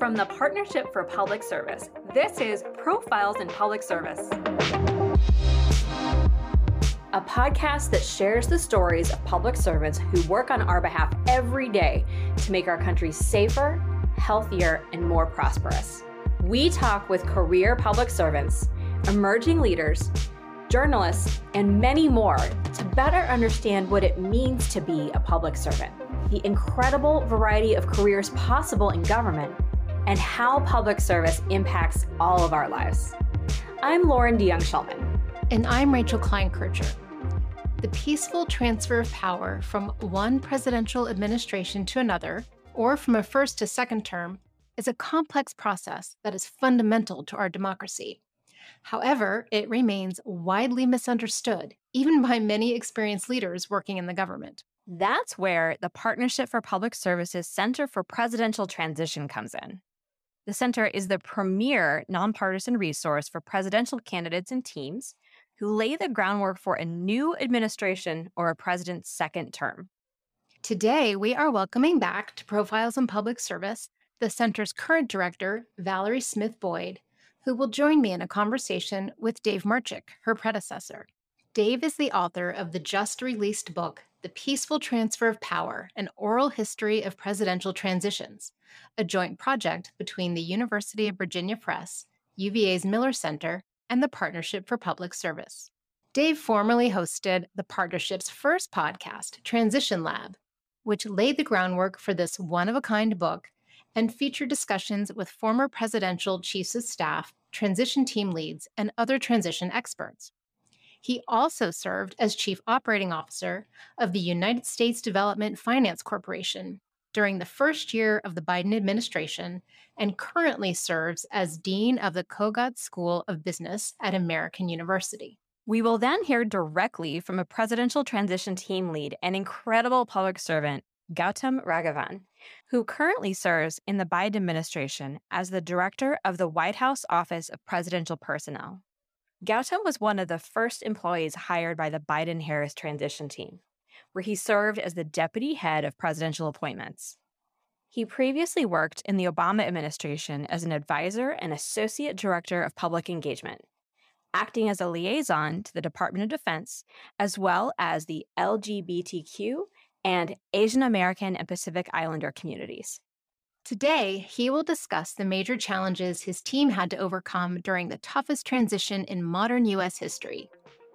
From the Partnership for Public Service, this is Profiles in Public Service, a podcast that shares the stories of public servants who work on our behalf every day to make our country safer, healthier, and more prosperous. We talk with career public servants, emerging leaders, journalists, and many more to better understand what it means to be a public servant, the incredible variety of careers possible in government and how public service impacts all of our lives. I'm Lauren DeYoung Shulman. And I'm Rachel Klein Kircher. The peaceful transfer of power from one presidential administration to another, or from a first to second term, is a complex process that is fundamental to our democracy. However, it remains widely misunderstood, even by many experienced leaders working in the government. That's where the Partnership for Public Services Center for Presidential Transition comes in. The center is the premier nonpartisan resource for presidential candidates and teams who lay the groundwork for a new administration or a president's second term. Today, we are welcoming back to Profiles in Public Service the center's current director, Valerie Smith Boyd, who will join me in a conversation with Dave Marchick, her predecessor. Dave is the author of the just released book, The Peaceful Transfer of Power An Oral History of Presidential Transitions, a joint project between the University of Virginia Press, UVA's Miller Center, and the Partnership for Public Service. Dave formerly hosted the partnership's first podcast, Transition Lab, which laid the groundwork for this one of a kind book and featured discussions with former presidential chiefs of staff, transition team leads, and other transition experts. He also served as Chief Operating Officer of the United States Development Finance Corporation, during the first year of the Biden administration and currently serves as Dean of the Kogod School of Business at American University. We will then hear directly from a presidential transition team lead and incredible public servant, Gautam Raghavan, who currently serves in the Biden administration as the director of the White House Office of Presidential Personnel. Gautam was one of the first employees hired by the Biden Harris transition team where he served as the deputy head of presidential appointments. He previously worked in the Obama administration as an advisor and associate director of public engagement, acting as a liaison to the Department of Defense, as well as the LGBTQ and Asian American and Pacific Islander communities. Today, he will discuss the major challenges his team had to overcome during the toughest transition in modern U.S. history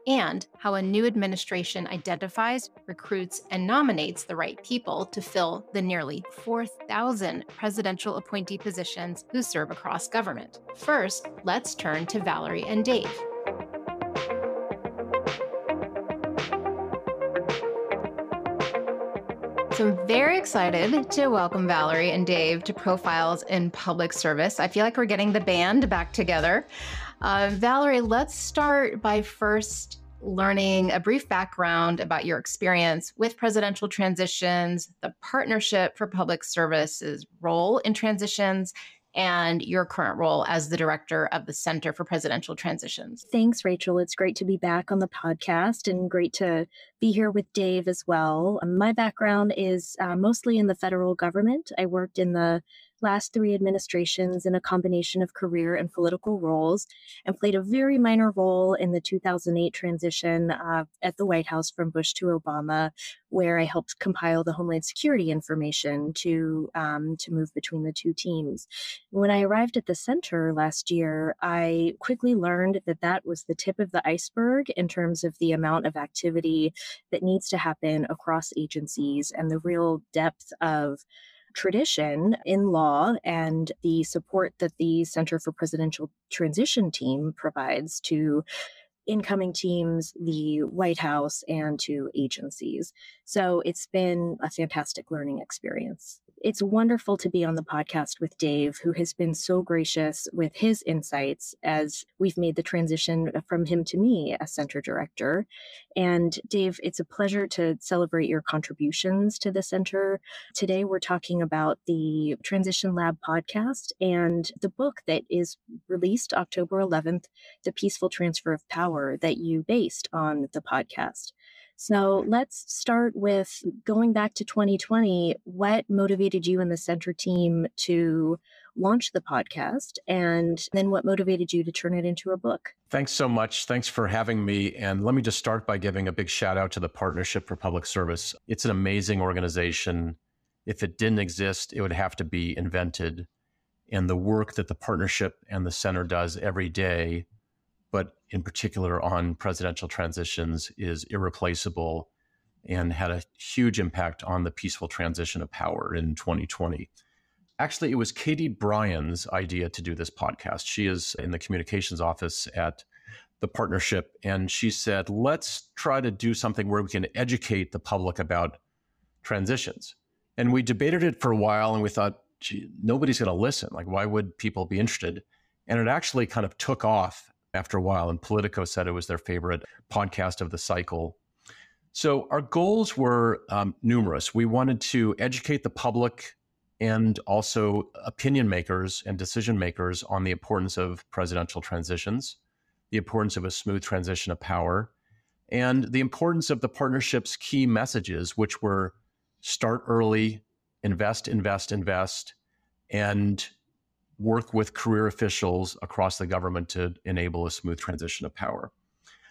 and how a new administration identifies, recruits, and nominates the right people to fill the nearly 4,000 presidential appointee positions who serve across government. First, let's turn to Valerie and Dave. Very excited to welcome Valerie and Dave to Profiles in Public Service. I feel like we're getting the band back together. Uh, Valerie, let's start by first learning a brief background about your experience with presidential transitions, the Partnership for Public Services role in transitions, and your current role as the director of the Center for Presidential Transitions. Thanks, Rachel. It's great to be back on the podcast and great to be here with Dave as well. My background is uh, mostly in the federal government. I worked in the last three administrations in a combination of career and political roles and played a very minor role in the 2008 transition uh, at the White House from Bush to Obama, where I helped compile the Homeland Security information to, um, to move between the two teams. When I arrived at the center last year, I quickly learned that that was the tip of the iceberg in terms of the amount of activity that needs to happen across agencies and the real depth of tradition in law and the support that the Center for Presidential Transition team provides to incoming teams, the White House, and to agencies. So it's been a fantastic learning experience it's wonderful to be on the podcast with Dave, who has been so gracious with his insights as we've made the transition uh, from him to me as center director. And Dave, it's a pleasure to celebrate your contributions to the center. Today, we're talking about the Transition Lab podcast and the book that is released October 11th, The Peaceful Transfer of Power, that you based on the podcast. So let's start with going back to 2020. What motivated you and the center team to launch the podcast and then what motivated you to turn it into a book. Thanks so much. Thanks for having me. And let me just start by giving a big shout out to the Partnership for Public Service. It's an amazing organization. If it didn't exist, it would have to be invented. And the work that the partnership and the center does every day, but in particular on presidential transitions, is irreplaceable and had a huge impact on the peaceful transition of power in 2020. Actually, it was Katie Bryan's idea to do this podcast. She is in the communications office at the partnership, and she said, let's try to do something where we can educate the public about transitions. And we debated it for a while, and we thought, nobody's going to listen. Like, why would people be interested? And it actually kind of took off after a while. And Politico said it was their favorite podcast of the cycle. So our goals were um, numerous. We wanted to educate the public and also opinion makers and decision makers on the importance of presidential transitions, the importance of a smooth transition of power, and the importance of the partnership's key messages, which were start early, invest, invest, invest, and work with career officials across the government to enable a smooth transition of power.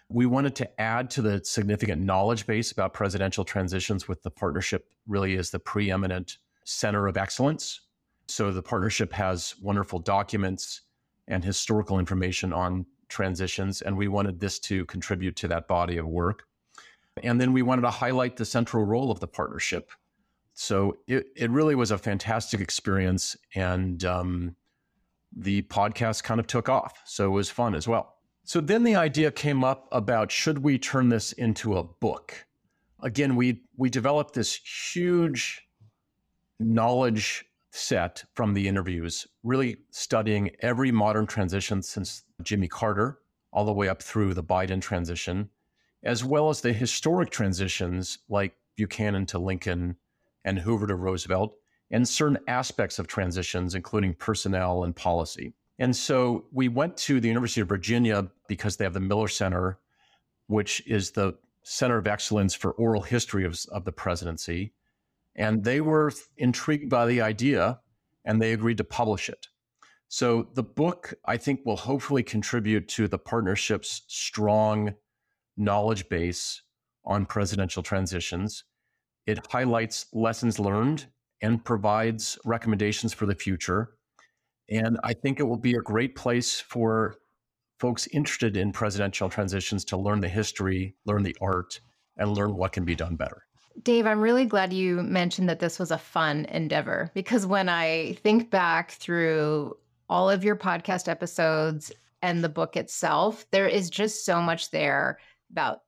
We wanted to add to the significant knowledge base about presidential transitions with the partnership really is the preeminent center of excellence. So the partnership has wonderful documents and historical information on transitions, and we wanted this to contribute to that body of work. And then we wanted to highlight the central role of the partnership. So it, it really was a fantastic experience, and um, the podcast kind of took off. So it was fun as well. So then the idea came up about should we turn this into a book? Again, we we developed this huge knowledge set from the interviews, really studying every modern transition since Jimmy Carter all the way up through the Biden transition, as well as the historic transitions like Buchanan to Lincoln and Hoover to Roosevelt, and certain aspects of transitions, including personnel and policy. And so we went to the University of Virginia because they have the Miller Center, which is the center of excellence for oral history of, of the presidency. And they were intrigued by the idea and they agreed to publish it. So the book, I think, will hopefully contribute to the partnership's strong knowledge base on presidential transitions. It highlights lessons learned and provides recommendations for the future. And I think it will be a great place for folks interested in presidential transitions to learn the history, learn the art, and learn what can be done better. Dave, I'm really glad you mentioned that this was a fun endeavor because when I think back through all of your podcast episodes and the book itself, there is just so much there about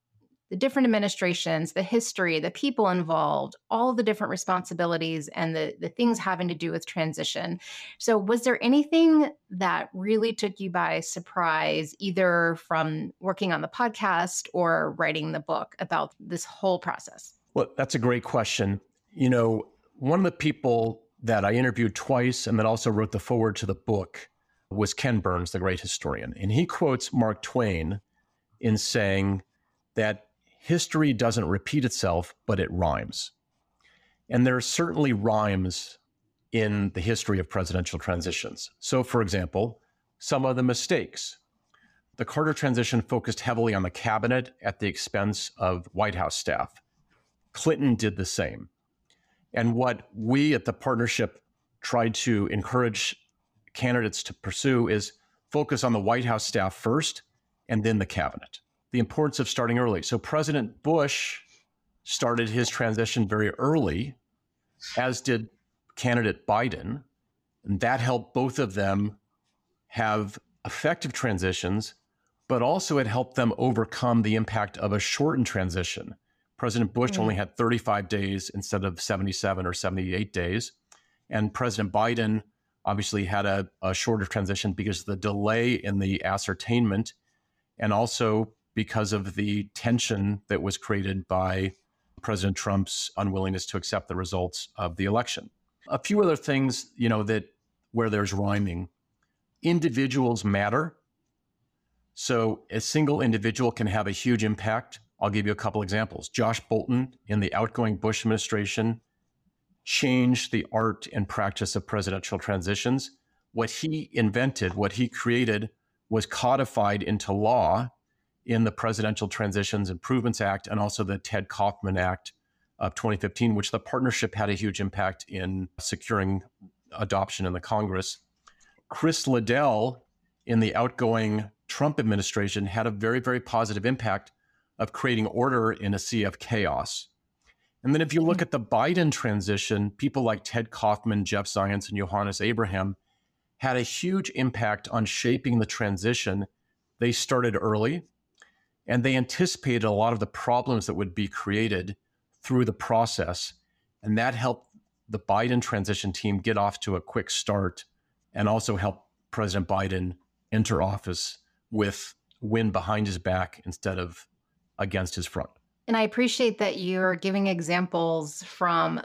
the different administrations, the history, the people involved, all the different responsibilities and the, the things having to do with transition. So, was there anything that really took you by surprise, either from working on the podcast or writing the book about this whole process? Well, that's a great question. You know, one of the people that I interviewed twice and that also wrote the foreword to the book was Ken Burns, the great historian. And he quotes Mark Twain in saying that history doesn't repeat itself, but it rhymes. And there are certainly rhymes in the history of presidential transitions. So, for example, some of the mistakes. The Carter transition focused heavily on the cabinet at the expense of White House staff. Clinton did the same. And what we at the partnership tried to encourage candidates to pursue is focus on the White House staff first and then the cabinet. The importance of starting early. So President Bush started his transition very early, as did candidate Biden. And that helped both of them have effective transitions, but also it helped them overcome the impact of a shortened transition. President Bush mm-hmm. only had 35 days instead of 77 or 78 days. And President Biden obviously had a, a shorter transition because of the delay in the ascertainment and also because of the tension that was created by President Trump's unwillingness to accept the results of the election. A few other things, you know, that where there's rhyming. Individuals matter. So a single individual can have a huge impact I'll give you a couple examples. Josh Bolten in the outgoing Bush administration changed the art and practice of presidential transitions what he invented, what he created, was codified into law in the Presidential Transitions Improvements Act and also the Ted Kaufman Act of 2015, which the partnership had a huge impact in securing adoption in the Congress. Chris Liddell in the outgoing Trump administration had a very, very positive impact of creating order in a sea of chaos. And then if you look at the Biden transition, people like Ted Kaufman, Jeff Zients, and Yohannes Abraham had a huge impact on shaping the transition. They started early and they anticipated a lot of the problems that would be created through the process. And that helped the Biden transition team get off to a quick start and also help President Biden enter office with wind behind his back instead of against his front. And I appreciate that you're giving examples from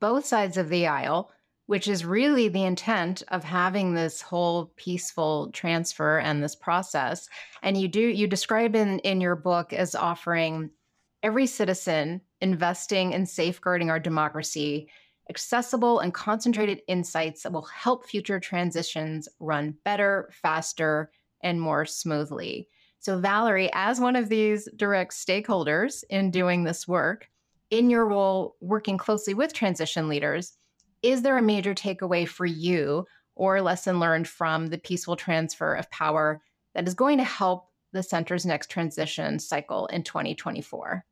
both sides of the aisle, which is really the intent of having this whole peaceful transfer and this process. And you do you describe in in your book as offering every citizen investing in safeguarding our democracy accessible and concentrated insights that will help future transitions run better, faster, and more smoothly. So, Valerie, as one of these direct stakeholders in doing this work, in your role working closely with transition leaders, is there a major takeaway for you or lesson learned from the peaceful transfer of power that is going to help the center's next transition cycle in 2024?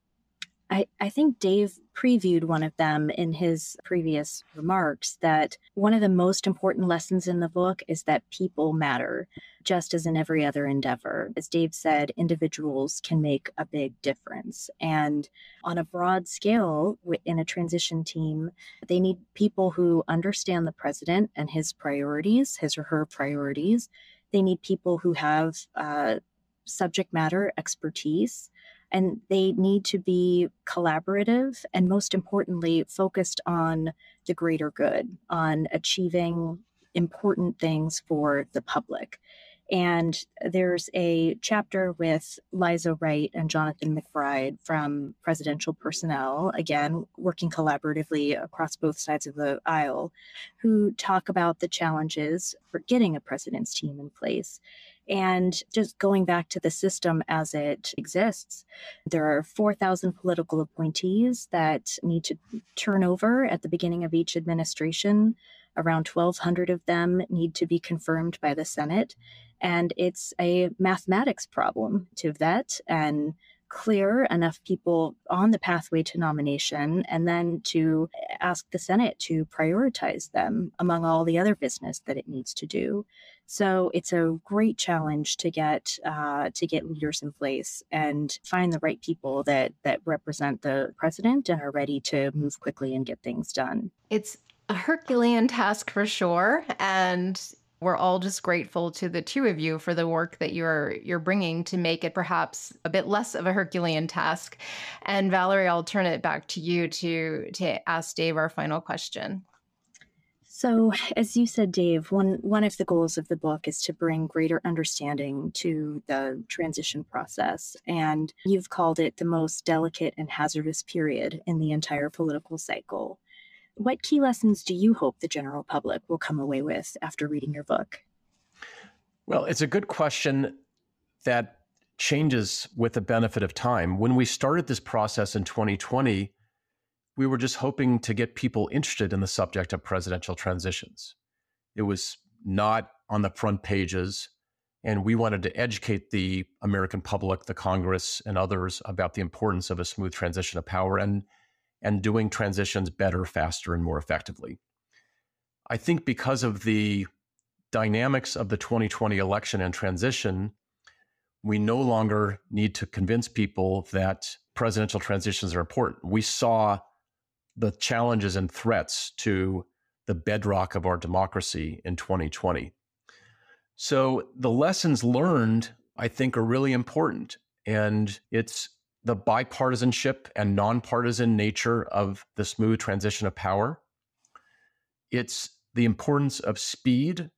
I, I think Dave previewed one of them in his previous remarks that one of the most important lessons in the book is that people matter, just as in every other endeavor. As Dave said, individuals can make a big difference. And on a broad scale, in a transition team, they need people who understand the president and his priorities, his or her priorities. They need people who have uh, subject matter expertise and they need to be collaborative and most importantly focused on the greater good on achieving important things for the public and there's a chapter with Liza Wright and Jonathan McBride from Presidential Personnel, again, working collaboratively across both sides of the aisle, who talk about the challenges for getting a president's team in place. And just going back to the system as it exists, there are 4,000 political appointees that need to turn over at the beginning of each administration. Around 1,200 of them need to be confirmed by the Senate. And it's a mathematics problem to vet and clear enough people on the pathway to nomination and then to ask the Senate to prioritize them among all the other business that it needs to do. So it's a great challenge to get uh, to get leaders in place and find the right people that that represent the president and are ready to move quickly and get things done. It's a Herculean task for sure, and we're all just grateful to the two of you for the work that you're you're bringing to make it perhaps a bit less of a Herculean task. And Valerie, I'll turn it back to you to to ask Dave our final question. So, as you said, Dave, one one of the goals of the book is to bring greater understanding to the transition process, and you've called it the most delicate and hazardous period in the entire political cycle. What key lessons do you hope the general public will come away with after reading your book? Well, it's a good question that changes with the benefit of time. When we started this process in 2020, we were just hoping to get people interested in the subject of presidential transitions. It was not on the front pages. And we wanted to educate the American public, the Congress, and others about the importance of a smooth transition of power. And and doing transitions better, faster, and more effectively. I think because of the dynamics of the 2020 election and transition, we no longer need to convince people that presidential transitions are important. We saw the challenges and threats to the bedrock of our democracy in 2020. So the lessons learned, I think, are really important. And it's the bipartisanship and nonpartisan nature of the smooth transition of power. It's the importance of speed.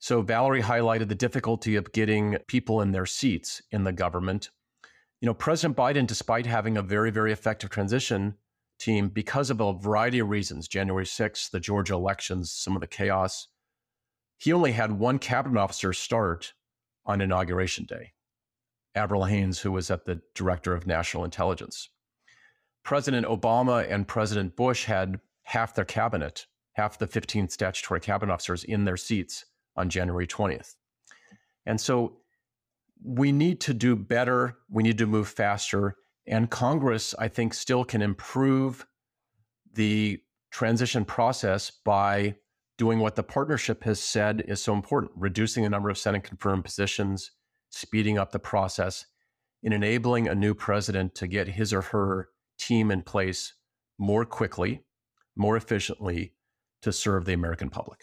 So, Valerie highlighted the difficulty of getting people in their seats in the government. You know, President Biden, despite having a very, very effective transition team, because of a variety of reasons January 6th, the Georgia elections, some of the chaos, he only had one cabinet officer start on inauguration day, Avril Haines, who was at the director of national intelligence. President Obama and President Bush had half their cabinet, half the 15 statutory cabinet officers in their seats on January 20th. And so we need to do better. We need to move faster. And Congress, I think, still can improve the transition process by doing what the partnership has said is so important reducing the number of Senate confirmed positions, speeding up the process, and enabling a new president to get his or her team in place more quickly, more efficiently to serve the American public.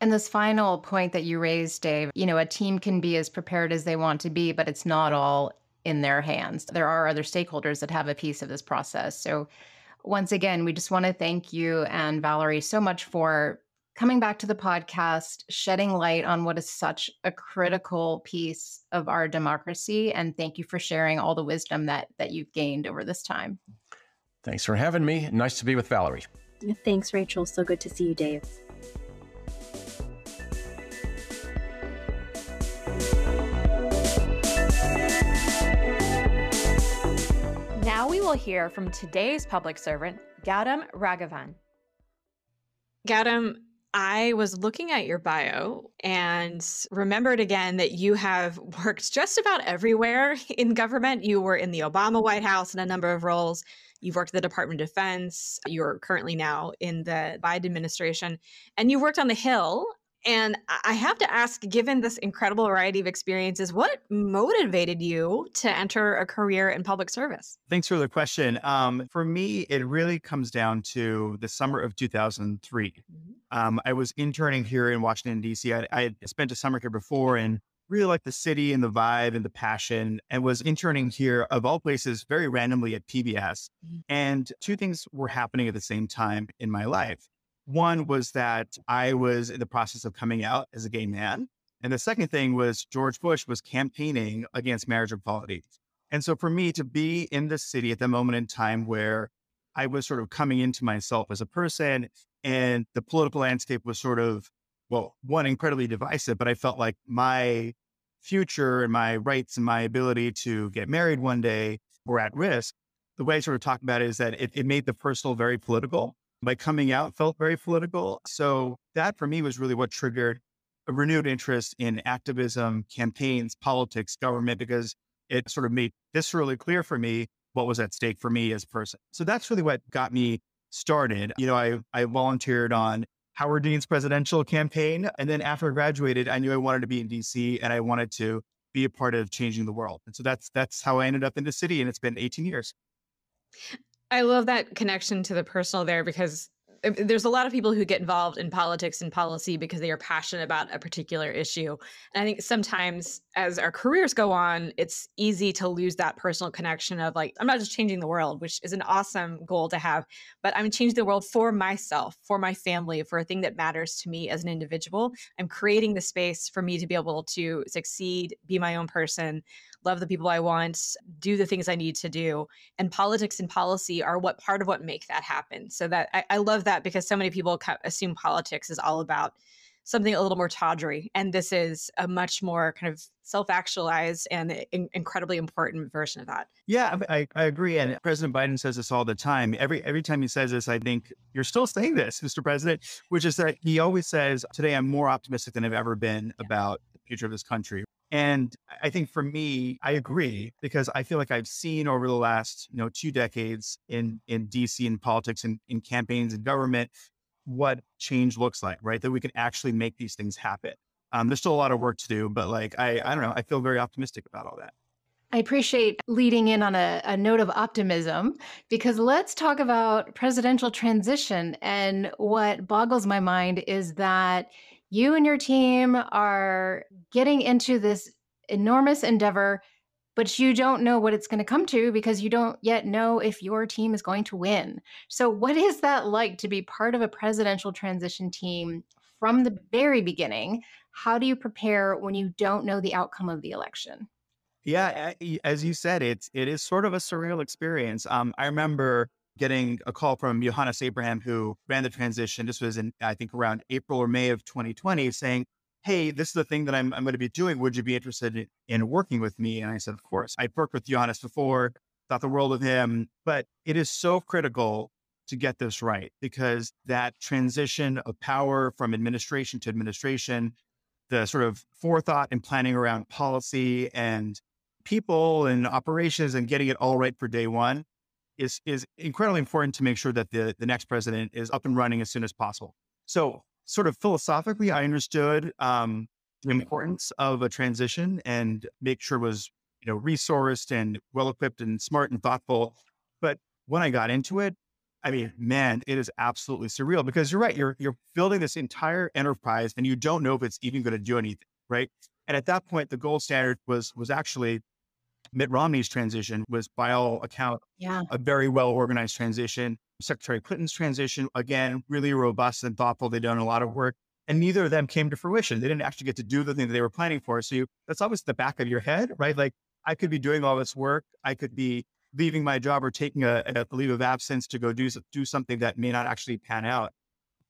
And this final point that you raised, Dave, you know, a team can be as prepared as they want to be, but it's not all in their hands. There are other stakeholders that have a piece of this process. So, once again, we just want to thank you and Valerie so much for coming back to the podcast, shedding light on what is such a critical piece of our democracy. And thank you for sharing all the wisdom that that you've gained over this time. Thanks for having me. Nice to be with Valerie. Thanks, Rachel. So good to see you, Dave. Now we will hear from today's public servant, Gautam Raghavan. Gautam, I was looking at your bio and remembered again that you have worked just about everywhere in government. You were in the Obama White House in a number of roles. You've worked at the Department of Defense. You're currently now in the Biden administration. And you worked on the Hill and I have to ask, given this incredible variety of experiences, what motivated you to enter a career in public service? Thanks for the question. Um, for me, it really comes down to the summer of 2003. Mm-hmm. Um, I was interning here in Washington, D.C. I, I had spent a summer here before and really liked the city and the vibe and the passion and was interning here of all places very randomly at PBS. Mm-hmm. And two things were happening at the same time in my life. One was that I was in the process of coming out as a gay man. And the second thing was George Bush was campaigning against marriage equality. And so for me to be in the city at the moment in time where I was sort of coming into myself as a person and the political landscape was sort of, well, one, incredibly divisive, but I felt like my future and my rights and my ability to get married one day were at risk. The way I sort of talk about it is that it, it made the personal very political my coming out felt very political. So that for me was really what triggered a renewed interest in activism, campaigns, politics, government, because it sort of made this really clear for me what was at stake for me as a person. So that's really what got me started. You know, I, I volunteered on Howard Dean's presidential campaign. And then after I graduated, I knew I wanted to be in DC and I wanted to be a part of changing the world. And so that's that's how I ended up in the city. And it's been 18 years. I love that connection to the personal there because there's a lot of people who get involved in politics and policy because they are passionate about a particular issue. And I think sometimes as our careers go on, it's easy to lose that personal connection of like, I'm not just changing the world, which is an awesome goal to have, but I'm changing the world for myself, for my family, for a thing that matters to me as an individual. I'm creating the space for me to be able to succeed, be my own person, love the people I want, do the things I need to do. And politics and policy are what part of what make that happen. So that I, I love that because so many people assume politics is all about something a little more tawdry. And this is a much more kind of self actualized and in- incredibly important version of that. Yeah, I, I agree. And President Biden says this all the time. Every every time he says this, I think you're still saying this, Mr. President, which is that he always says, Today I'm more optimistic than I've ever been yeah. about the future of this country. And I think for me, I agree because I feel like I've seen over the last, you know, two decades in in DC and politics and in campaigns and government what change looks like, right? That we can actually make these things happen. Um, there's still a lot of work to do, but like I, I don't know, I feel very optimistic about all that. I appreciate leading in on a, a, note of optimism because let's talk about presidential transition. And what boggles my mind is that you and your team are getting into this enormous endeavor, but you don't know what it's going to come to because you don't yet know if your team is going to win. So, what is that like to be part of a presidential transition team from the very beginning? How do you prepare when you don't know the outcome of the election? Yeah, as you said, it's it is sort of a surreal experience. Um, I remember getting a call from Yohannes Abraham, who ran the transition. This was in, I think, around April or May of 2020, saying, hey, this is the thing that I'm, I'm going to be doing. Would you be interested in, in working with me? And I said, of course. I'd worked with Yohannes before, thought the world of him, but it is so critical to get this right because that transition of power from administration to administration, the sort of forethought and planning around policy and people and operations and getting it all right for day one is is incredibly important to make sure that the the next president is up and running as soon as possible. So, sort of philosophically, I understood um, the importance of a transition and make sure it was you know resourced and well equipped and smart and thoughtful. But when I got into it, I mean, man, it is absolutely surreal because you're right. You're you're building this entire enterprise and you don't know if it's even going to do anything, right? And at that point, the gold standard was was actually Mitt Romney's transition was, by all account, yeah. a very well organized transition. Secretary Clinton's transition, again, really robust and thoughtful. They'd done a lot of work, and neither of them came to fruition. They didn't actually get to do the thing that they were planning for. So you, that's always the back of your head, right? Like I could be doing all this work, I could be leaving my job or taking a, a leave of absence to go do do something that may not actually pan out.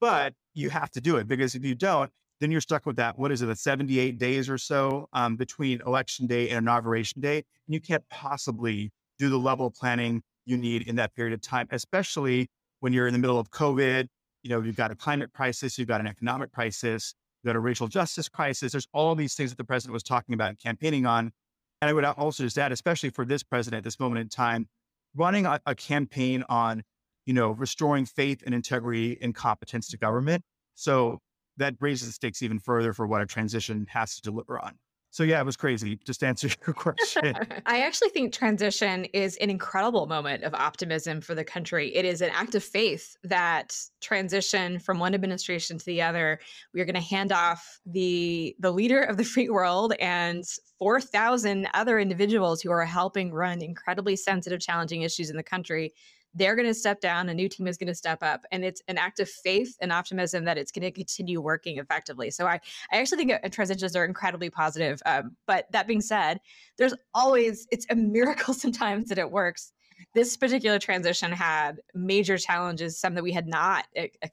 But you have to do it because if you don't, then you're stuck with that. What is it, a 78 days or so um, between election day and inauguration day? And you can't possibly do the level of planning you need in that period of time, especially when you're in the middle of COVID. You know, you've got a climate crisis, you've got an economic crisis, you've got a racial justice crisis. There's all these things that the president was talking about and campaigning on. And I would also just add, especially for this president at this moment in time, running a, a campaign on, you know, restoring faith and integrity and competence to government. So that raises the stakes even further for what a transition has to deliver on. So yeah, it was crazy. Just to answer your question. I actually think transition is an incredible moment of optimism for the country. It is an act of faith that transition from one administration to the other, we are going to hand off the the leader of the free world and 4,000 other individuals who are helping run incredibly sensitive, challenging issues in the country they're going to step down a new team is going to step up and it's an act of faith and optimism that it's going to continue working effectively. So i, I actually think uh, transitions are incredibly positive um, but that being said there's always it's a miracle sometimes that it works. This particular transition had major challenges some that we had not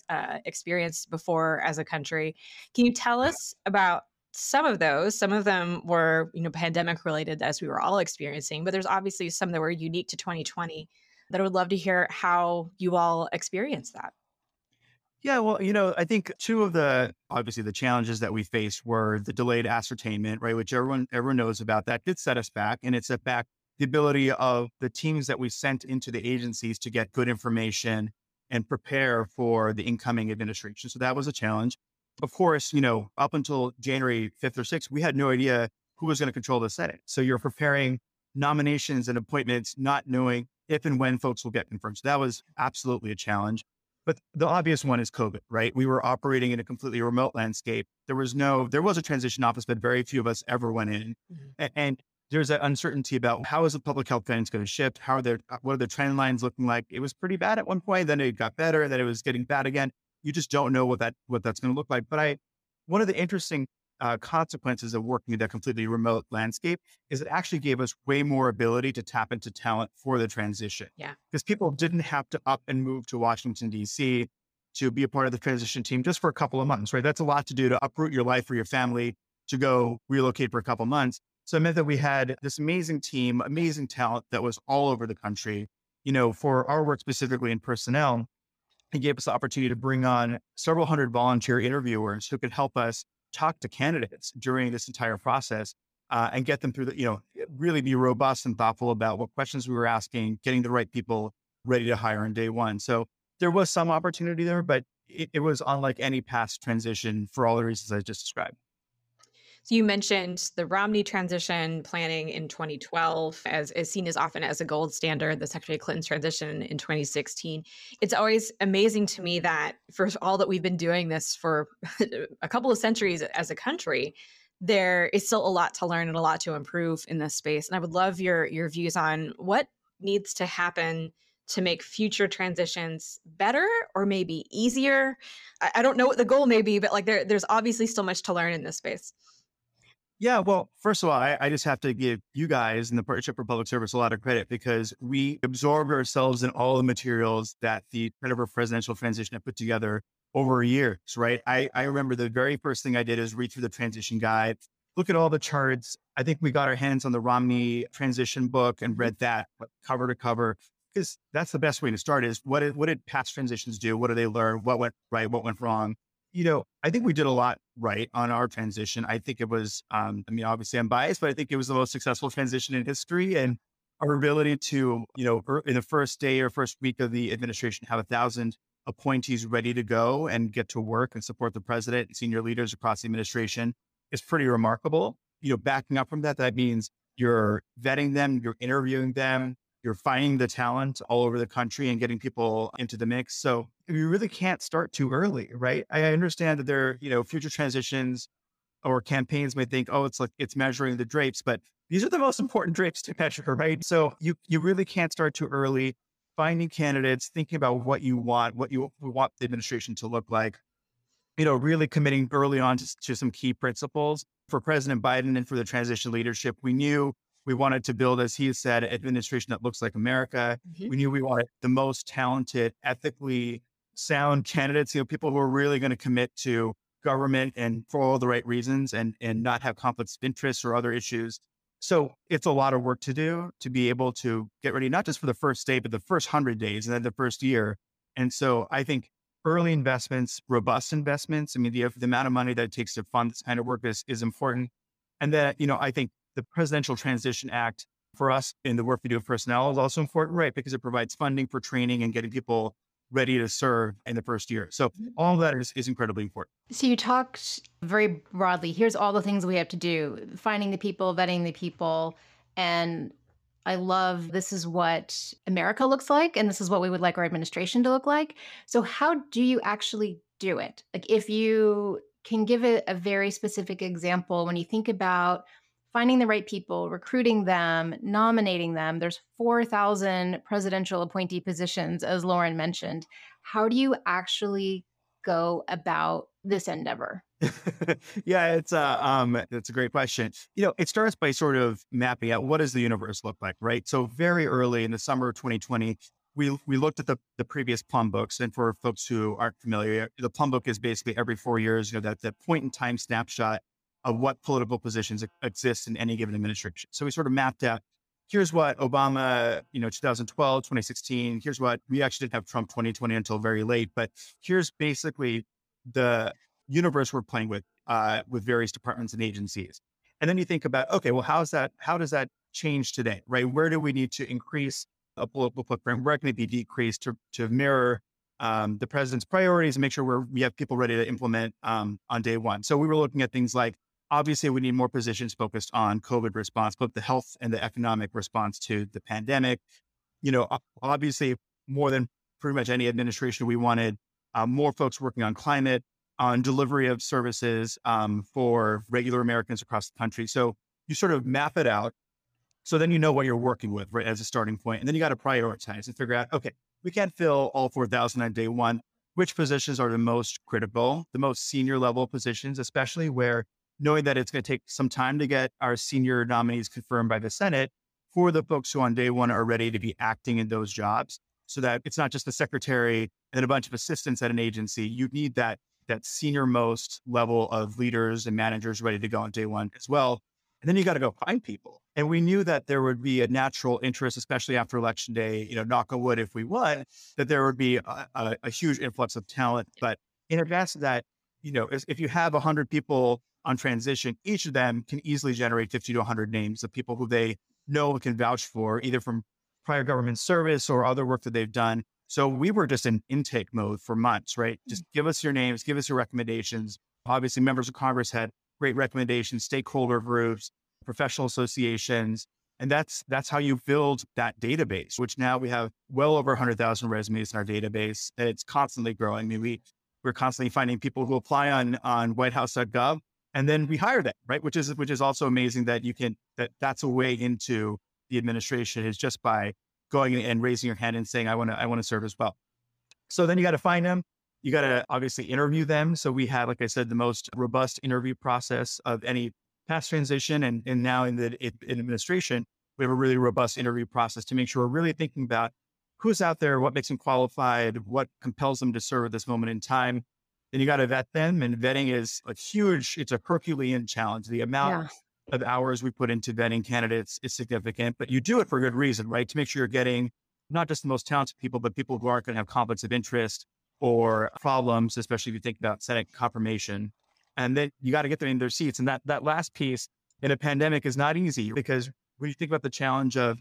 uh, experienced before as a country. Can you tell us about some of those? Some of them were you know pandemic related as we were all experiencing but there's obviously some that were unique to 2020 that I would love to hear how you all experience that. Yeah, well, you know, I think two of the obviously the challenges that we faced were the delayed ascertainment, right, which everyone everyone knows about. That did set us back, and it set back the ability of the teams that we sent into the agencies to get good information and prepare for the incoming administration. So that was a challenge. Of course, you know, up until January 5th or 6th, we had no idea who was going to control the Senate. So you're preparing nominations and appointments, not knowing if and when folks will get confirmed. So that was absolutely a challenge. But the obvious one is COVID, right? We were operating in a completely remote landscape. There was no, there was a transition office, but very few of us ever went in. Mm-hmm. And there's an uncertainty about how is the public health guidance going to shift? How are their, uh, what are the trend lines looking like? It was pretty bad at one point, then it got better, then it was getting bad again. You just don't know what that, what that's going to look like. But I, one of the interesting uh, consequences of working in that completely remote landscape is it actually gave us way more ability to tap into talent for the transition. Yeah. Because people didn't have to up and move to Washington, D.C. to be a part of the transition team just for a couple of months, right? That's a lot to do to uproot your life or your family to go relocate for a couple of months. So it meant that we had this amazing team, amazing talent that was all over the country. You know, for our work specifically in personnel, it gave us the opportunity to bring on several hundred volunteer interviewers who could help us talk to candidates during this entire process uh, and get them through the, you know, really be robust and thoughtful about what questions we were asking, getting the right people ready to hire on day one. So there was some opportunity there, but it, it was unlike any past transition for all the reasons I just described. So you mentioned the Romney transition planning in 2012 as is seen as often as a gold standard, the Secretary Clinton's transition in 2016. It's always amazing to me that for all that we've been doing this for a couple of centuries as a country, there is still a lot to learn and a lot to improve in this space. And I would love your your views on what needs to happen to make future transitions better or maybe easier. I, I don't know what the goal may be, but like there, there's obviously still much to learn in this space. Yeah, well, first of all, I, I, just have to give you guys and the Partnership for Public Service a lot of credit because we absorbed ourselves in all the materials that the for Presidential Transition had put together over years, right? I, I remember the very first thing I did is read through the transition guide, look at all the charts. I think we got our hands on the Romney transition book and mm-hmm. read that cover to cover because that's the best way to start is what did, what did past transitions do? What did they learn? What went right? What went wrong? You know, I think we did a lot right on our transition. I think it was, um, I mean, obviously I'm biased, but I think it was the most successful transition in history. And our ability to, you know, in the first day or first week of the administration, have a thousand appointees ready to go and get to work and support the president and senior leaders across the administration is pretty remarkable. You know, backing up from that, that means you're vetting them, you're interviewing them, you're finding the talent all over the country and getting people into the mix. So you really can't start too early, right? I understand that there, you know, future transitions or campaigns may think, oh, it's like it's measuring the drapes, but these are the most important drapes to measure, right? So you you really can't start too early. Finding candidates, thinking about what you want, what you want the administration to look like, you know, really committing early on to, to some key principles for President Biden and for the transition leadership. We knew we wanted to build, as he said, an administration that looks like America. Mm-hmm. We knew we wanted the most talented, ethically sound candidates, you know, people who are really going to commit to government and for all the right reasons and and not have conflicts of interest or other issues. So it's a lot of work to do to be able to get ready, not just for the first day, but the first hundred days and then the first year. And so I think early investments, robust investments. I mean, the, the amount of money that it takes to fund this kind of work is, is important. And then, you know, I think the Presidential Transition Act for us in the work we do with personnel is also important, right? Because it provides funding for training and getting people ready to serve in the first year. So mm-hmm. all of that is, is incredibly important. So you talked very broadly. Here's all the things we have to do finding the people, vetting the people, and I love this is what America looks like, and this is what we would like our administration to look like. So, how do you actually do it? Like, if you can give it a very specific example, when you think about finding the right people, recruiting them, nominating them, there's 4,000 presidential appointee positions, as Lauren mentioned. How do you actually go about this endeavor? yeah, it's a uh, um, it's a great question. You know, it starts by sort of mapping out what does the universe look like, right? So very early in the summer of 2020, we we looked at the the previous Plum books, and for folks who aren't familiar, the Plum book is basically every four years, you know, that that point in time snapshot of what political positions exist in any given administration. So we sort of mapped out. Here's what Obama, you know, 2012, 2016. Here's what we actually didn't have Trump 2020 until very late, but here's basically the universe we're playing with uh, with various departments and agencies. And then you think about, okay, well, how's that? How does that change today, right? Where do we need to increase a political footprint? Where can it be decreased to to mirror um, the president's priorities and make sure we're, we have people ready to implement um, on day one? So we were looking at things like obviously we need more positions focused on COVID response, both the health and the economic response to the pandemic. You know, obviously more than pretty much any administration, we wanted uh, more folks working on climate, on delivery of services um, for regular Americans across the country. So you sort of map it out. So then you know what you're working with right, as a starting. And then you got to prioritize and figure out, okay, we can't fill all 4,000 on day one. Which positions are the most critical, the most senior level positions, especially where knowing that it's going to take some time to get our senior nominees confirmed by the Senate for the folks who on day one are ready to be acting in those jobs so that it's not just the secretary and a bunch of assistants at an agency. You need that that senior most level of leaders and managers ready to go on day one as well. And then you got to go find people. And we knew that there would be a natural interest, especially after election day, you know, knock on wood, if we won, that there would be a, a, a huge influx of talent. But in advance of that, you know, if you have 100 people on transition, each of them can easily generate 50 to 100 names of people who they know and can vouch for, either from prior government service or other work that they've done. So we were just in intake mode for months, right? Mm. Just give us your names, give us your recommendations. Obviously, members of Congress had great recommendations, stakeholder groups, professional associations. And that's that's how you build that database, which now we have well over 100,000 resumes in our database. And it's constantly growing. I mean, we, we're constantly finding people who apply on, on whitehouse.gov and then we hire them, right? Which is which is also amazing that you can that that's a way into the administration is just by going and raising your hand and saying, I want to, I want to serve as well. So then you got to find them. You got to obviously interview them. So we have, like I said, the most robust interview process of any past transition. And, and now in the in administration, we have a really robust interview process to make sure we're really thinking about who's out there, what makes them qualified, what compels them to serve at this moment in time. Then you got to vet them. And vetting is a huge, it's a Herculean challenge. The amount yeah. of hours we put into vetting candidates is significant, but you do it for a good reason, right? To make sure you're getting not just the most talented people, but people who aren't going to have conflicts of interest or problems, especially if you think about Senate confirmation. And then you got to get them in their seats. And that, that last piece in a pandemic is not easy because when you think about the challenge of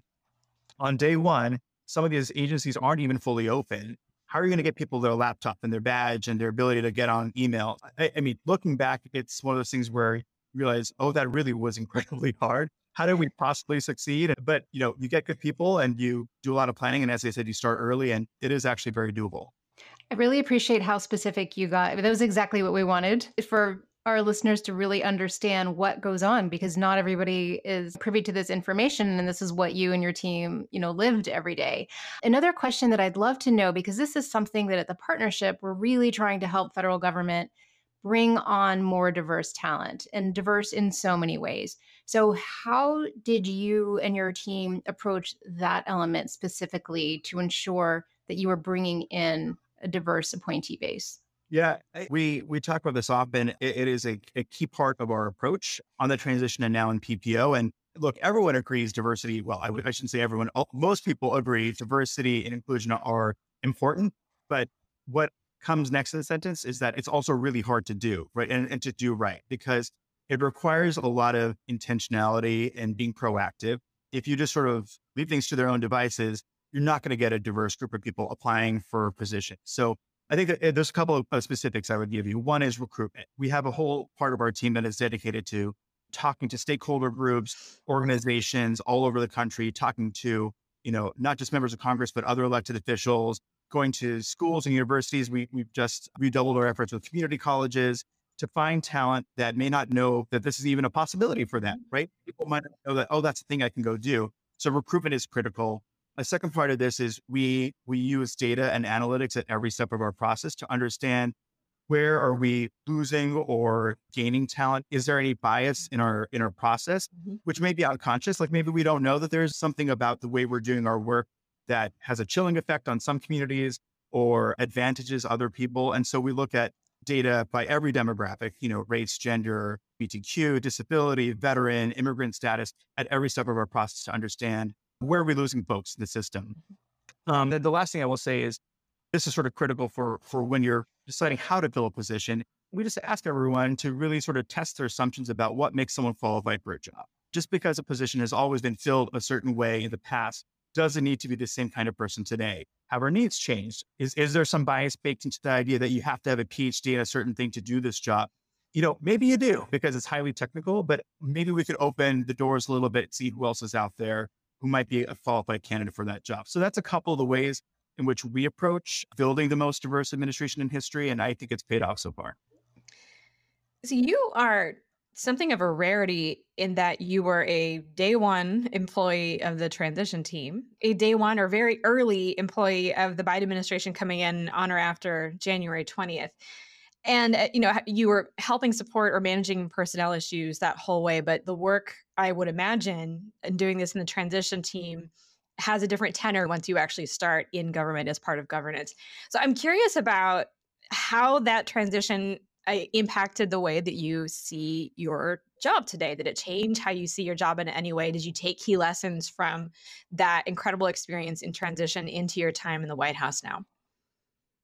on day one, some of these agencies aren't even fully open how are you going to get people their laptop and their badge and their ability to get on email? I, I mean, looking back, it's one of those things where you realize, oh, that really was incredibly hard. How did we possibly succeed? But you know, you get good people and you do a lot of planning. And as I said, you start early and it is actually very doable. I really appreciate how specific you got. That was exactly what we wanted for our listeners to really understand what goes on because not everybody is privy to this information and this is what you and your team you know lived every day. Another question that i'd love to know because this is something that at the partnership we're really trying to help federal government bring on more diverse talent and diverse in so many ways. So how did you and your team approach that element specifically to ensure that you were bringing in a diverse appointee base yeah, we we talk about this often. it, it is a, a, key part of our approach on the transition and now in PPO. And look, everyone agrees diversity. Well, I, I shouldn't say everyone. Most people agree diversity and inclusion are important. But what comes next in the sentence is that it's also really hard to do, right? And, and to do right because it requires a lot of intentionality and being proactive. If you just sort of leave things to their own devices, you're not going to get a diverse group of people applying for positions. So I think that eh, there's a couple of specifics I would give you. One is recruitment. We have a whole part of our team that is dedicated to talking to stakeholder groups, organizations all over the country, talking to, you know, not just members of Congress, but other elected officials, going to schools and universities. We, we've just redoubled our efforts with community colleges to find talent that may not know that this is even a possibility for them, right? People might know that, oh, that's a thing I can go do. So recruitment is critical. A second part of this is we we use data and analytics at every step of our process to understand where are we losing or gaining talent. Is there any bias in our in our process mm-hmm. which may be unconscious? Like maybe we don't know that there's something about the way we're doing our work that has a chilling effect on some communities or advantages other people. And so we look at data by every demographic you know race gender btq disability veteran immigrant status at every step of our process to understand where are we losing folks in the system? Mm-hmm. Um, the last thing I will say is this is sort of critical for for when you're deciding how to fill a position. We just ask everyone to really sort of test their assumptions about what makes someone qualified for a job. Just because a position has always been filled a certain way in the past doesn't need to be the same kind of person today. Have our needs changed? Is is there some bias baked into the idea that you have to have a PhD in a certain thing to do this job? You know, maybe you do because it's highly technical, but maybe we could open the doors a little bit, see who else is out there who might be a qualified candidate for that job. So that's a couple of the ways in which we approach building the most diverse administration in history. And I think it's paid off so far. So you are something of a rarity in that you were a day one employee of the transition team, a day one or very early employee of the Biden administration coming in on or after January 20th and uh, you know you were helping support or managing personnel issues that whole way but the work i would imagine and doing this in the transition team has a different tenor once you actually start in government as part of governance. So i'm curious about how that transition uh, impacted the way that you see your job today. Did it change how you see your job in any way? Did you take key lessons from that incredible experience in transition into your time in the white house now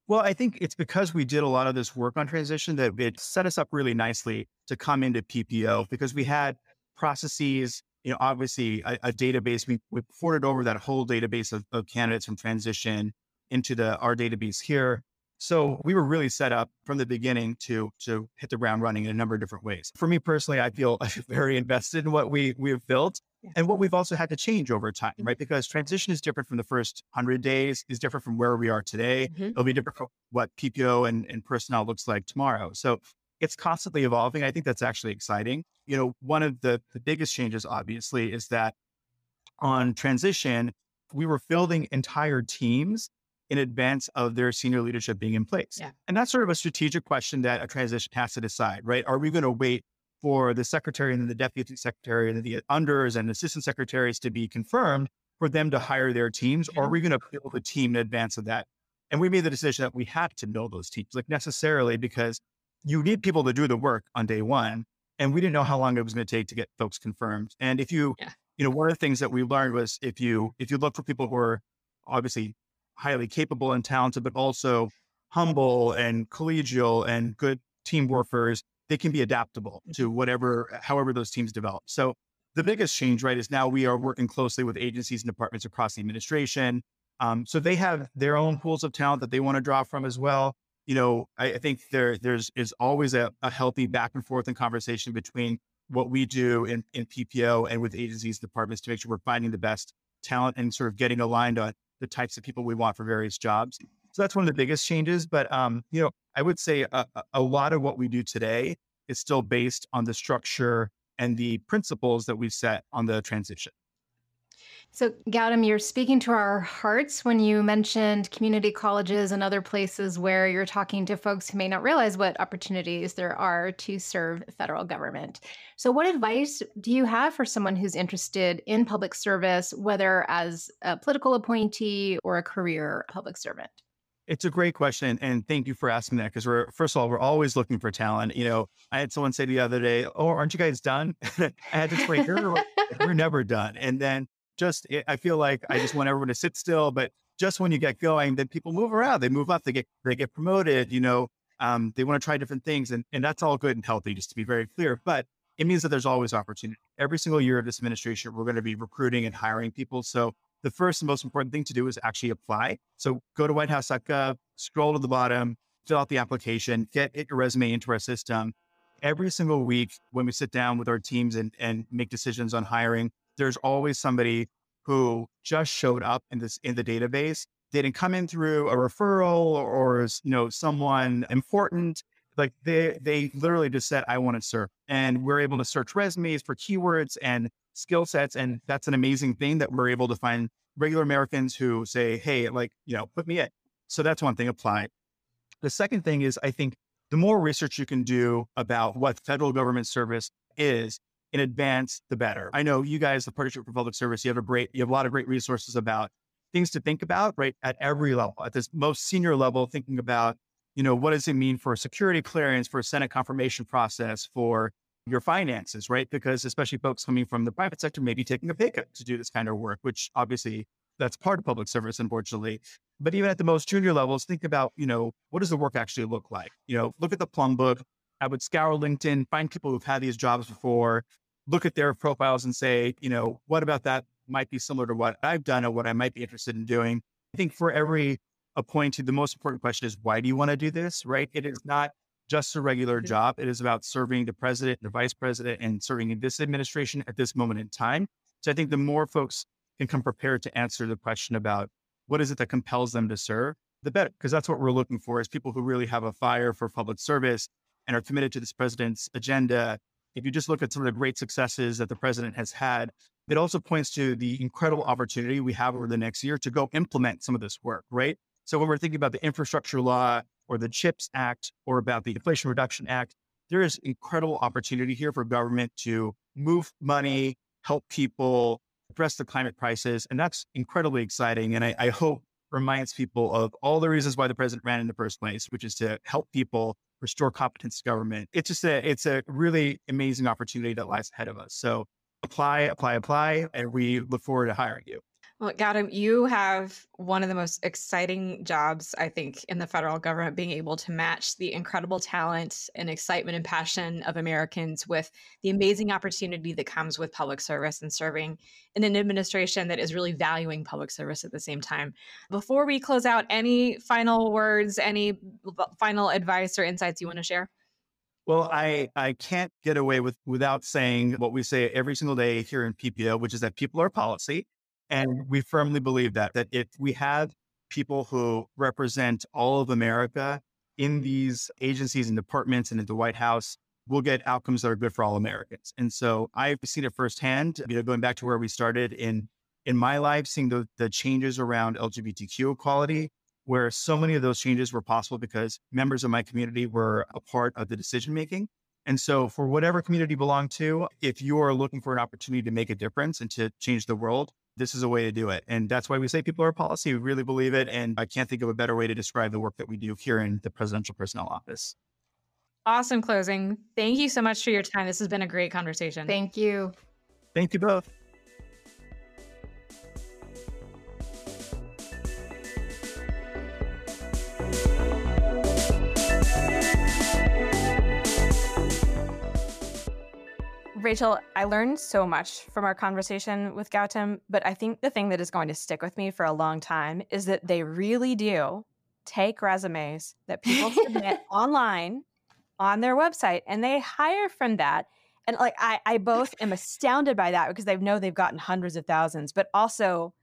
well, I think it's because we did a lot of this work on transition that it set us up really nicely to come into PPO because we had processes, you know, obviously a, a database. We, we ported over that whole database of, of candidates from transition into the our database here. So we were really set up from the beginning to to hit the ground running in a number of different ways. For me personally, I feel very invested in what we we've built and what we've also had to change over time, mm-hmm. right? Because transition is different from the first 100 days, is different from where we are today. Mm-hmm. It'll be different from what PPO and, and personnel looks like tomorrow. So it's constantly evolving. I think that's actually exciting. You know, one of the, the biggest changes, obviously, is that on transition, we were building entire teams in advance of their senior leadership being in place. Yeah. And that's sort of a strategic question that a transition has to decide, right? Are we going to wait for the secretary and then the deputy secretary and the unders and assistant secretaries to be confirmed for them to hire their teams? Or are we going to build a team in advance of that? And we made the decision that we had to build those teams, like necessarily because you need people to do the work on day one. And we didn't know how long it was going to take to get folks confirmed. And if you, yeah. you know, one of the things that we learned was if you if you look for people who are obviously highly capable and talented, but also humble and collegial and good team workers, they can be adaptable to mm-hmm. whatever, however those teams develop. So the biggest change, right, is now we are working closely with agencies and departments across the administration. Um, so they have their own pools of talent that they want to draw from as well. You know, I, I think there there's is always a, a, healthy back and forth and conversation between what we do in, in PPO and with agencies, departments to make sure we're finding the best talent and sort of getting aligned on the types of people we want for various jobs. So that's one of the biggest changes. But um, you know, I would say a, a lot of what we do today is still based on the structure and the principles that we've set on the transition. So, Gautam, you're speaking to our hearts when you mentioned community colleges and other places where you're talking to folks who may not realize what opportunities there are to serve federal government. So, what advice do you have for someone who's interested in public service, whether as a political appointee or a career public servant? It's a great question, and thank you for asking that. Because we're first of all, we're always looking for talent. You know, I had someone say the other day, "Oh, aren't you guys done?" I had to explain, we're, we're never done. And then just, eh, I feel like I just want everyone to sit still. But just when you get going, then people move around. They move up. They get they get promoted. You know, um, they want to try different things, and and that's all good and healthy. Just to be very clear, but it means that there's always opportunity. Every single year of this administration, we're going to be recruiting and hiring people. So the first and most important thing to do is actually apply. So go to whitehouse.gov, scroll to the bottom, fill out the application, get your resume into our system. Every single week, when we sit down with our teams and, and make decisions on hiring, there's always somebody who just showed up in this in the database. They didn't come in through a referral or, or you know someone important. Like they they literally just said, "I want to serve," and we're able to search resumes for keywords and skill sets. And that's an amazing thing that we're able to find regular Americans who say, hey, like, you know, put me in. So that's one thing, apply. The second thing is, I think the more research you can do about what federal government service is in advance, the better. I know you guys, the Partnership for Public Service, you have a great, you have a lot of great resources about things to think about, right? At every level, at this most senior level, thinking about, you know, what does it mean for security clearance, for a Senate confirmation process, for your finances, right? Because especially folks coming from the private sector may be taking a pay cut to do this kind of work, which obviously that's part of public service, unfortunately. But even at the most junior levels, think about, you know, what does the work actually look like? You know, look at the plum book. I would scour LinkedIn, find people who've had these jobs before, look at their profiles and say, you know, what about that might be similar to what I've done or what I might be interested in doing. I think for every appointee, the most important question is why do you want to do this? Right. It is not just a regular mm-hmm. job. It is about serving the president, the vice president, and serving in this administration at this moment in time. So I think the more folks can come prepared to answer the question about what is it that compels them to serve, the better, because that's what we're looking for is people who really have a fire for public service and are committed to this president's agenda. If you just look at some of the great successes that the president has had, it also points to the incredible opportunity we have over the next year to go implement some of this work, right? So when we're thinking about the infrastructure law, or the CHIPS Act or about the Inflation Reduction Act, there is incredible opportunity here for government to move money, help people address the climate crisis. And that's incredibly exciting. And I, I hope reminds people of all the reasons why the president ran in the first place, which is to help people restore competence to government. It's just a, it's a really amazing opportunity that lies ahead of us. So apply, apply, apply, and we look forward to hiring you. Well, Gautam, you have one of the most exciting jobs, I think, in the federal government, being able to match the incredible talent and excitement and passion of Americans with the amazing opportunity that comes with public service and serving in an administration that is really valuing public service at the same time. Before we close out, any final words, any final advice or insights you want to share? Well, I, I can't get away with without saying what we say every single day here in PPO, which is that people are policy. And we firmly believe that, that if we have people who represent all of America in these agencies and departments and at the White House, we'll get outcomes that are good for all Americans. And so I've seen it firsthand, you know, going back to where we started in, in my life, seeing the, the changes around LGBTQ equality, where so many of those changes were possible because members of my community were a part of the decision making. And so, for whatever community you belong to, if you are looking for an opportunity to make a difference and to change the world, this is a way to do it. And that's why we say people are policy. We really believe it. And I can't think of a better way to describe the work that we do here in the Presidential Personnel Office. Awesome closing. Thank you so much for your time. This has been a great conversation. Thank you. Thank you both. Rachel, I learned so much from our conversation with Gautam, but I think the thing that is going to stick with me for a long time is that they really do take resumes that people submit online on their website and they hire from that. And like I, I both am astounded by that because they know they've gotten hundreds of thousands, but also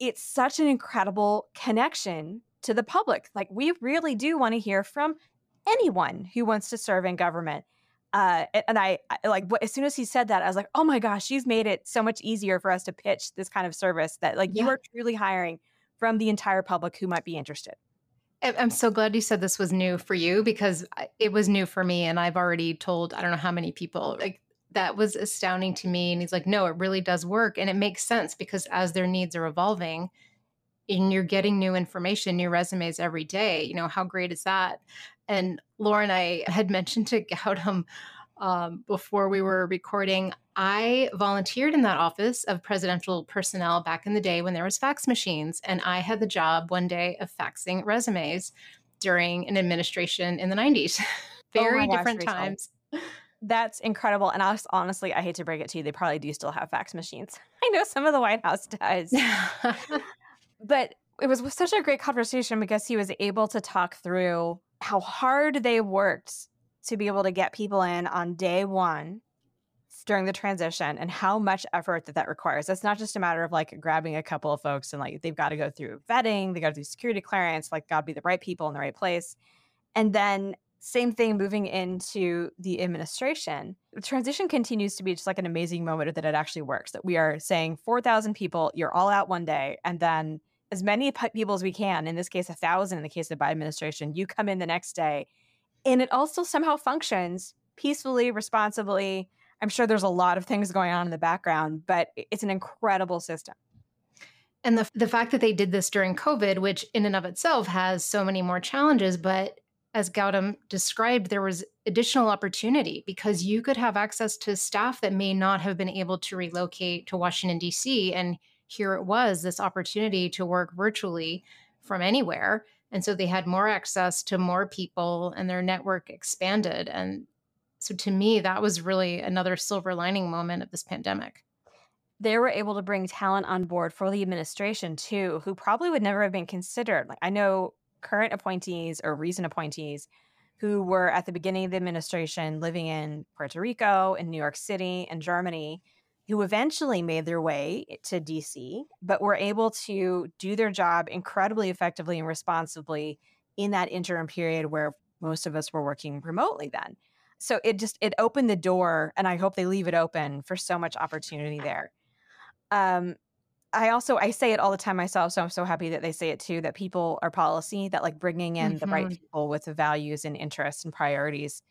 it's such an incredible connection to the public. Like we really do want to hear from anyone who wants to serve in government uh, and I, I like as soon as he said that, I was like, oh my gosh, you've made it so much easier for us to pitch this kind of service that like yeah. you are truly hiring from the entire public who might be interested. I'm so glad you said this was new for you because it was new for me. And I've already told, I don't know how many people, like that was astounding to me. And he's like, no, it really does work. And it makes sense because as their needs are evolving and you're getting new information, new resumes every day, you know, how great is that? And Lauren, I had mentioned to Gautam um, before we were recording, I volunteered in that office of presidential personnel back in the day when there was fax machines, and I had the job one day of faxing resumes during an administration in the 90s. Very oh different gosh, times. That's incredible. And I honestly, I hate to break it to you, they probably do still have fax machines. I know some of the White House does. but it was such a great conversation because he was able to talk through how hard they worked to be able to get people in on day one during the transition and how much effort that that requires. It's not just a matter of like grabbing a couple of folks and like they've got to go through vetting, they got to do security clearance, like got to be the right people in the right place. And then same thing moving into the administration. The transition continues to be just like an amazing moment that it actually works. That we are saying 4,000 people, you're all out one day, and then as many people as we can, in this case, a thousand in the case of the Biden administration, you come in the next day. And it also somehow functions peacefully, responsibly. I'm sure there's a lot of things going on in the background, but it's an incredible system. And the, the fact that they did this during COVID, which in and of itself has so many more challenges, but as Gautam described, there was additional opportunity because you could have access to staff that may not have been able to relocate to Washington, D.C. And here it was this opportunity to work virtually from anywhere. And so they had more access to more people and their network expanded. And so to me, that was really another silver lining moment of this pandemic. They were able to bring talent on board for the administration too, who probably would never have been considered. Like I know current appointees or recent appointees who were at the beginning of the administration living in Puerto Rico, in New York City, and Germany, who eventually made their way to DC, but were able to do their job incredibly effectively and responsibly in that interim period where most of us were working remotely then. So it just it opened the door, and I hope they leave it open for so much opportunity there. Um, I also I say it all the time myself, so I'm so happy that they say it too. That people are policy, that like bringing in mm-hmm. the right mm-hmm. people with the values and interests and priorities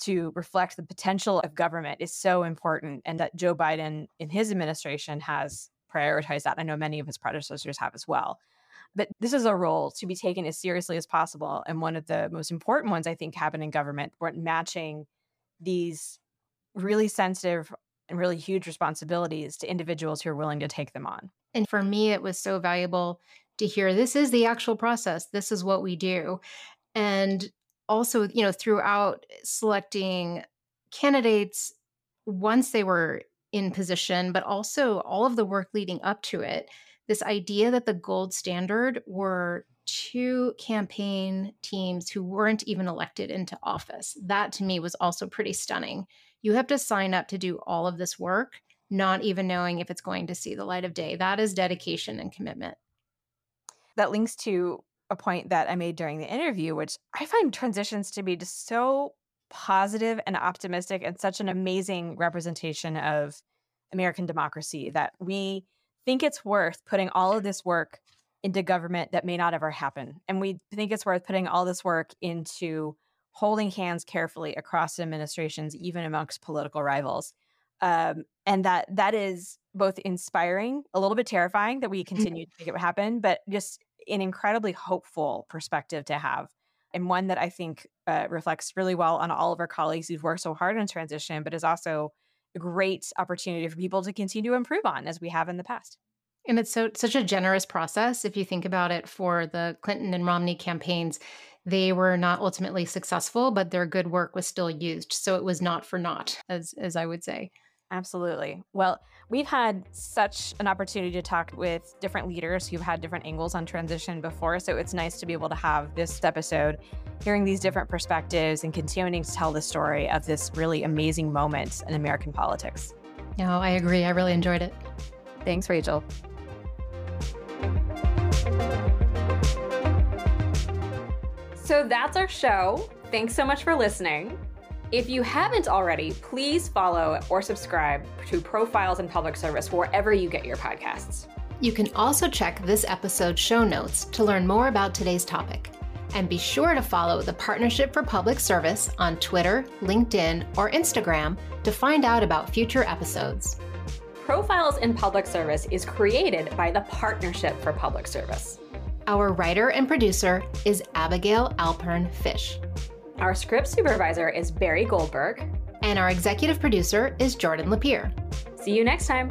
to reflect the potential of government is so important and that Joe Biden in his administration has prioritized that. I know many of his predecessors have as well. But this is a role to be taken as seriously as possible. And one of the most important ones, I think, happen in government, were matching these really sensitive and really huge responsibilities to individuals who are willing to take them on. And for me, it was so valuable to hear this is the actual process. This is what we do. And also, you know, throughout selecting candidates once they were in position, but also all of the work leading up to it, this idea that the gold standard were two campaign teams who weren't even elected into office. That to me was also pretty stunning. You have to sign up to do all of this work, not even knowing if it's going to see the light of day. That is dedication and commitment. That links to a point that I made during the interview, which I find transitions to be just so positive and optimistic and such an amazing representation of American democracy that we think it's worth putting all of this work into government that may not ever happen. And we think it's worth putting all this work into holding hands carefully across administrations, even amongst political rivals. Um, and that that is both inspiring, a little bit terrifying that we Mm-hmm. continue to make it happen, but just an incredibly hopeful perspective to have. And one that I think uh, reflects really well on all of our colleagues who've worked so hard on transition, but is also a great opportunity for people to continue to improve on as we have in the past. And it's so such a generous process if you think about it for the Clinton and Romney campaigns. They were not ultimately successful, but their good work was still used. So it was not for naught, as as I would say. Absolutely. Well, we've had such an opportunity to talk with different leaders who've had different angles on transition before. So it's nice to be able to have this episode, hearing these different perspectives and continuing to tell the story of this really amazing moment in American politics. No, I agree. I really enjoyed it. Thanks, Rachel. So that's our show. Thanks so much for listening. If you haven't already, please follow or subscribe to Profiles in Public Service wherever you get your podcasts. You can also check this episode's show notes to learn more about today's topic. And be sure to follow the Partnership for Public Service on Twitter, LinkedIn, or Instagram to find out about future episodes. Profiles in Public Service is created by the Partnership for Public Service. Our writer and producer is Abigail Alpern Fish. Our script supervisor is Barry Goldberg. And our executive producer is Jordan Lapierre. See you next time.